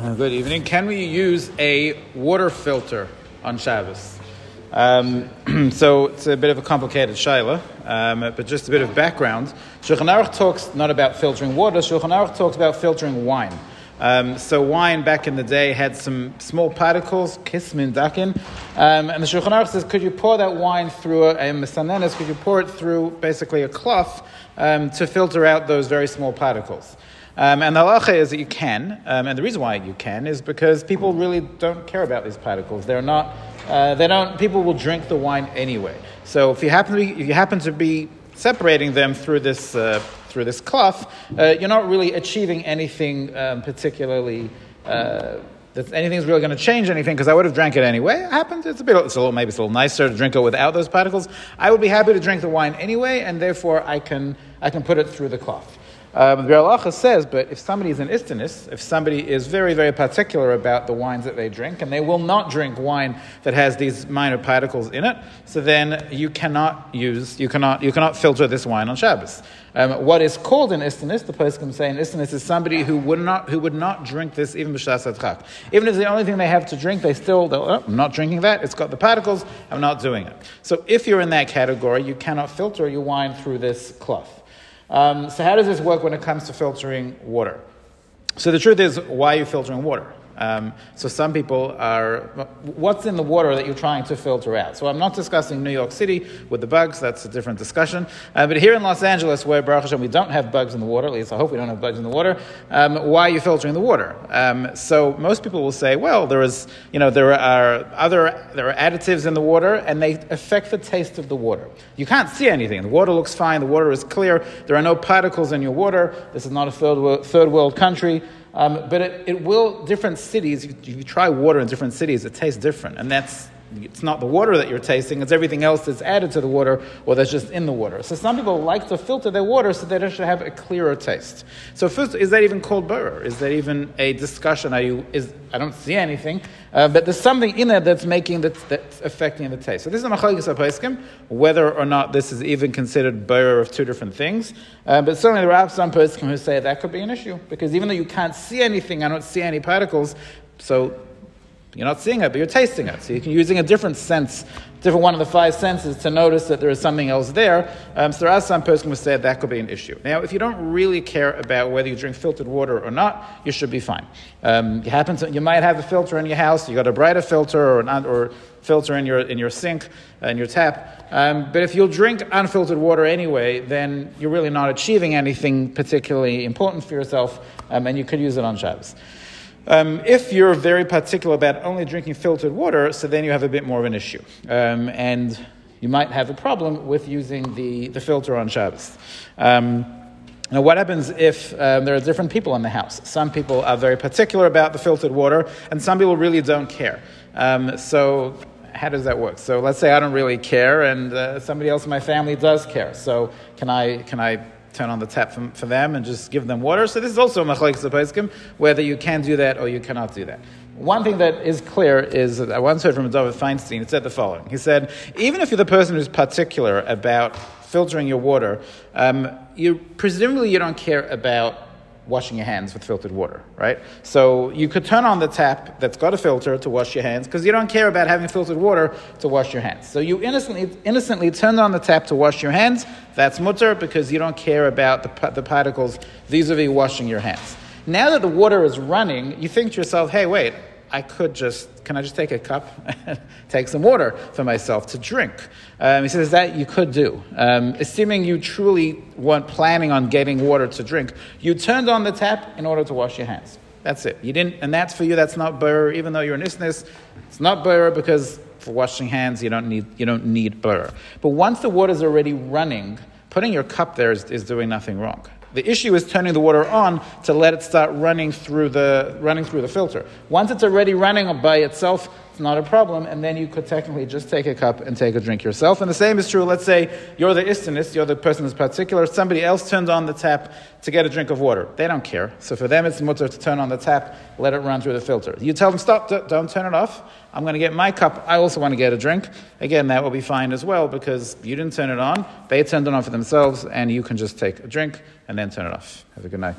Uh, Good evening. Can we use a water filter on Shabbos? Um, so it's a bit of a complicated shaila, um, but just a bit of background. Shulchan Aruch talks not about filtering water. Shulchan Aruch talks about filtering wine. Um, so wine back in the day had some small particles, kismin dakin, um, and the Shulchan Aruch says, could you pour that wine through a, a mesanenes, could you pour it through basically a cloth um, to filter out those very small particles? Um, and the halacha is that you can, um, and the reason why you can is because people really don't care about these particles. They're not, uh, they don't. People will drink the wine anyway. So if you happen to be, if you happen to be separating them through this uh, through this cloth, uh, you're not really achieving anything um, particularly. Uh, that anything's really going to change anything because I would have drank it anyway. It happens. It's a bit. It's a little. Maybe it's a little nicer to drink it without those particles. I would be happy to drink the wine anyway, and therefore I can I can put it through the cloth. Um, the Biur says, but if somebody is an istanis, if somebody is very, very particular about the wines that they drink, and they will not drink wine that has these minor particles in it, so then you cannot use, you cannot, you cannot filter this wine on Shabbos. Um, what is called an istanis, the poskim say an istanis is somebody who would not, who would not drink this even b'shas adchak. Even if the only thing they have to drink, they still, oh, I'm not drinking that, it's got the particles, I'm not doing it. So if you're in that category, you cannot filter your wine through this cloth. Um, so how does this work when it comes to filtering water? So the truth is, why are you filtering water? Um, so some people are, what's in the water that you're trying to filter out? So I'm not discussing New York City with the bugs, that's a different discussion. Uh, but here in Los Angeles, where Baruch Hashem, we don't have bugs in the water, at least I hope we don't have bugs in the water, um, why are you filtering the water? Um, so most people will say, well, there is, you know, there are other, there are additives in the water and they affect the taste of the water. You can't see anything. The water looks fine, the water is clear, there are no particles in your water, this is not a third world, third world country. Um, but it, it will, different cities, if you try water in different cities, it tastes different. And that's, it's not the water that you're tasting, it's everything else that's added to the water or that's just in the water. So some people like to filter their water so that it should have a clearer taste. So first, is that even called burr? Is that even a discussion? Are you, is, I don't see anything, uh, but there's something in there that's making that, that's affecting the taste. So this is a machlekes haposkim, whether or not this is even considered burr of two different things. Uh, but certainly there are some poskim who say that could be an issue because even though you can't see anything, I don't see any particles, so you're not seeing it, but you're tasting it. So you're using a different sense, different one of the five senses to notice that there is something else there. Um, so there are some person who say that could be an issue. Now, if you don't really care about whether you drink filtered water or not, you should be fine. Um, you happen to, you might have a filter in your house. You got a Brita filter or an or filter in your in your sink, in your tap. Um, but if you'll drink unfiltered water anyway, then you're really not achieving anything particularly important for yourself, um, and you could use it on Shabbos. Um, if you're very particular about only drinking filtered water, so then you have a bit more of an issue. Um, and you might have a problem with using the, the filter on Shabbos. Um, now, what happens if um, there are different people in the house? Some people are very particular about the filtered water, and some people really don't care. Um, so, how does that work? So, let's say I don't really care, and uh, somebody else in my family does care. So, can I can I turn on the tap for, for them and just give them water. So this is also a machlekes whether you can do that or you cannot do that. One thing that is clear is that I once heard from David Feinstein. He said the following: He said, even if you're the person who's particular about filtering your water, um, you presumably you don't care about washing your hands with filtered water, right? So you could turn on the tap that's got a filter to wash your hands because you don't care about having filtered water to wash your hands. So you innocently, innocently turned on the tap to wash your hands. That's mutar because you don't care about the, the particles vis-a-vis washing your hands. Now that the water is running, you think to yourself, hey, wait, I could just, can I just take a cup and take some water for myself to drink? Um, he says that you could do. Um, assuming you truly weren't planning on getting water to drink, you turned on the tap in order to wash your hands. That's it. You didn't, and that's for you, that's not burr, even though you're an istanis, it's not burr because for washing hands you don't need, you don't need burr. But once the water's already running, putting your cup there is, is doing nothing wrong. The issue is turning the water on to let it start running through the running through the filter. Once it's already running by itself, it's not a problem, and then you could technically just take a cup and take a drink yourself. And the same is true, let's say you're the istinist, you're the person who's particular, somebody else turned on the tap to get a drink of water. They don't care. So for them, it's mutar to turn on the tap, let it run through the filter. You tell them, stop, don't turn it off. I'm going to get my cup. I also want to get a drink. Again, that will be fine as well because you didn't turn it on. They turned it on for themselves, and you can just take a drink and then turn it off. Have a good night.